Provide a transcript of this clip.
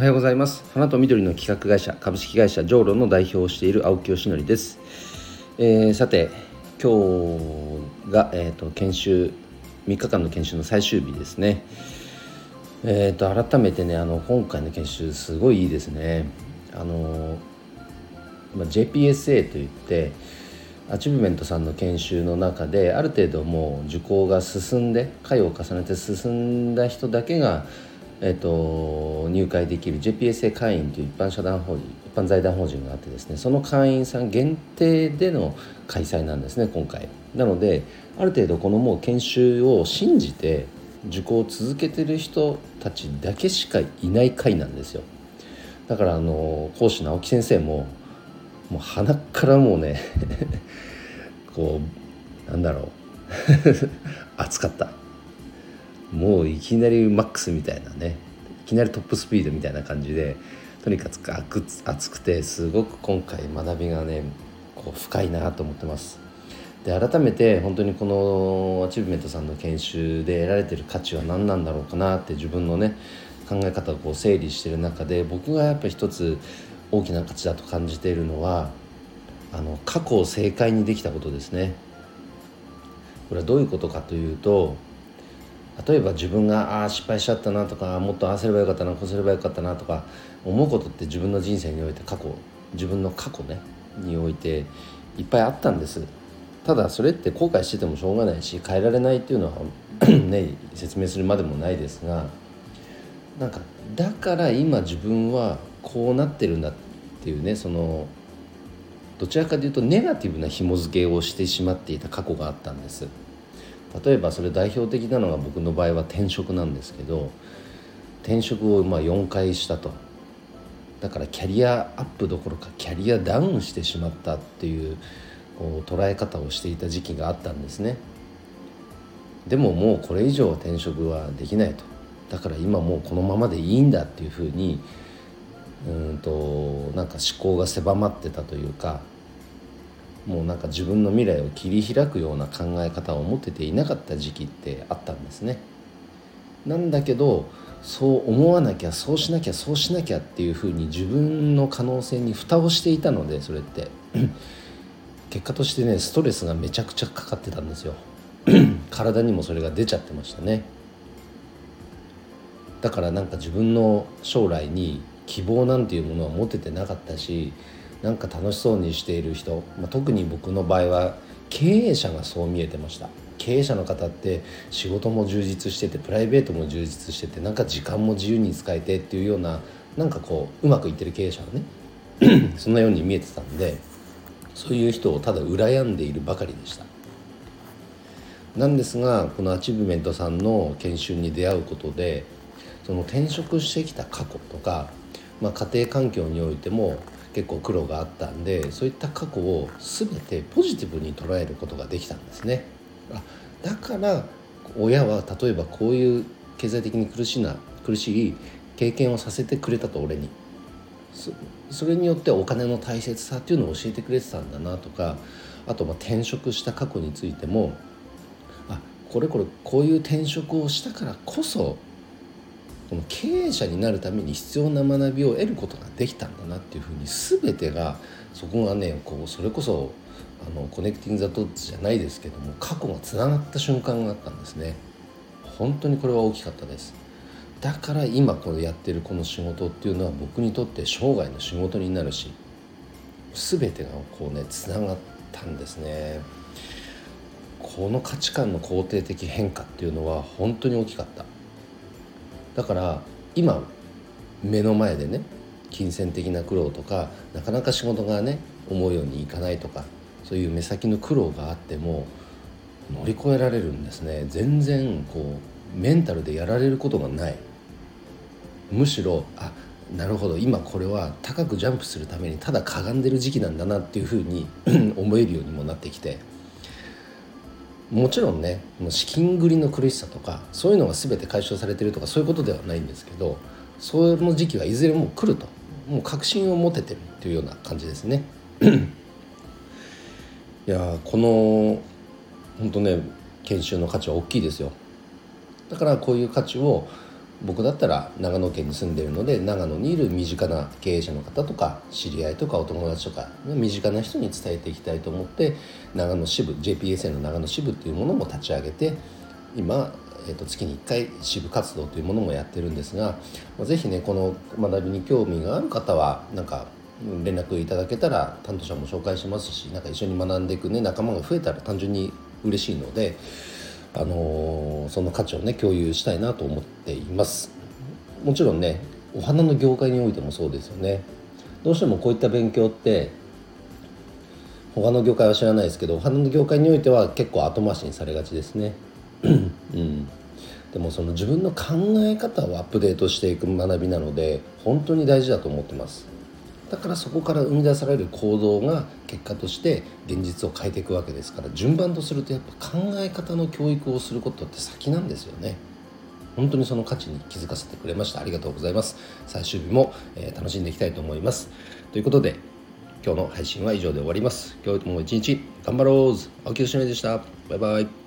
おはようございます。花と緑の企画会社株式会社ジョーロの代表をしている青木よしのりです、えー、さて今日が、えーと、研修3日間の研修の最終日ですね。えーと、改めてねあの今回の研修すごいいいですね。あの、ま、JPSA といってアチーブメントさんの研修の中である程度もう受講が進んで回を重ねて進んだ人だけがえーと、入会できる JPSA 会員という一般社団法人一般財団法人があってですねその会員さん限定での開催なんですね今回。なのである程度このもう研修を信じて受講を続けてる人たちだけしかいない会なんですよ。だからあの講師の青木先生ももう鼻からもうね こうなんだろう 熱かった。もういきなりマックスみたいなねいきなりトップスピードみたいな感じでとにかく熱くてすごく今回学びがねこう深いなと思ってます。で改めて本当にこのアチーブメントさんの研修で得られてる価値は何なんだろうかなって自分のね考え方をこう整理してる中で僕がやっぱ一つ大きな価値だと感じているのはあの過去を正解にできたことですね。これはどういうことかというと例えば自分がああ失敗しちゃったなとかもっとああすればよかったなこうすればよかったなとか思うことって自分の人生において過去自分の過去ねにおいていっぱいあったんですただそれって後悔しててもしょうがないし変えられないっていうのは ね説明するまでもないですがなんかだから今自分はこうなってるんだっていうねそのどちらかというとネガティブな紐付けをしてしまっていた過去があったんです。例えばそれ代表的なのが僕の場合は転職なんですけど転職をまあ4回したと。だからキャリアアップどころかキャリアダウンしてしまったっていうこう捉え方をしていた時期があったんですね。でももうこれ以上転職はできないと。だから今もうこのままでいいんだっていうふうにうんとなんか思考が狭まってたというかもうなんか自分の未来を切り開くような考え方を持てていなかった時期ってあったんですね。なんだけどそう思わなきゃそうしなきゃそうしなきゃっていうふうに自分の可能性に蓋をしていたのでそれって。結果としてねストレスがめちゃくちゃかかってたんですよ。体にもそれが出ちゃってましたね。だからなんか自分の将来に希望なんていうものは持ててなかったしなんか楽しそうにしている人、まあ、特に僕の場合は経営者がそう見えてました。経営者の方って仕事も充実しててプライベートも充実しててなんか時間も自由に使えてっていうようななんかこううまくいってる経営者はね そんなように見えてたんでそういう人をただ羨んでいるばかりでした。なんですがこのアチーブメントさんの研修に出会うことでその転職してきた過去とか、まあ、家庭環境においても結構苦労があったんでそういった過去を全てポジティブに捉えることができたんですね。あだから親は例えばこういう経済的に苦しいな苦しい経験をさせてくれたと俺にそれによってお金の大切さっていうのを教えてくれてたんだなとかあとま転職した過去についてもあこれこれこういう転職をしたからこそこの経営者になるために必要な学びを得ることができたんだなっていうふうに全てがそこがねこうそれこそあのコネクティング・ザ・ドッツじゃないですけども過去がつながった瞬間があったんですね。本当にこれは大きかったです。だから今これやってるこの仕事っていうのは僕にとって生涯の仕事になるし全てがこうねつながったんですね。この価値観の肯定的変化っていうのは本当に大きかった。だから今目の前でね金銭的な苦労とかなかなか仕事がね思うようにいかないとかそういう目先の苦労があっても乗り越えられるんですね。全然こうメンタルでやられることがない。むしろあなるほど今これは高くジャンプするためにただかがんでる時期なんだなっていうふうに思えるようにもなってきて。もちろんね資金繰りの苦しさとかそういうのが全て解消されてるとかそういうことではないんですけどその時期はいずれも来るともう確信を持ててるっていうような感じですね。いやこの本当ね研修の価値は大きいですよ。だからこういう価値を僕だったら長野県に住んでるので長野にいる身近な経営者の方とか知り合いとかお友達とか身近な人に伝えていきたいと思って長野支部 JPSA の長野支部っていうものも立ち上げて今、えー、と月に1回支部活動というものもやってるんですが是非ねこの学びに興味がある方はなんか連絡いただけたら担当者も紹介しますしなんか一緒に学んでいく、ね、仲間が増えたら単純に嬉しいので。あのその価値をね共有したいなと思っています。もちろんねお花の業界においてもそうですよね。どうしてもこういった勉強って他の業界は知らないですけどお花の業界においては結構後回しにされがちですね。うん。でもその自分の考え方をアップデートしていく学びなので本当に大事だと思ってます。だからそこから生み出される行動が結果として現実を変えていくわけですから順番とするとやっぱ考え方の教育をすることって先なんですよね。本当にその価値に気づかせてくれました。ありがとうございます。最終日も、えー、楽しんでいきたいと思います。ということで今日の配信は以上で終わります。今日も一日頑張ろう青木よしでした。バイバイ。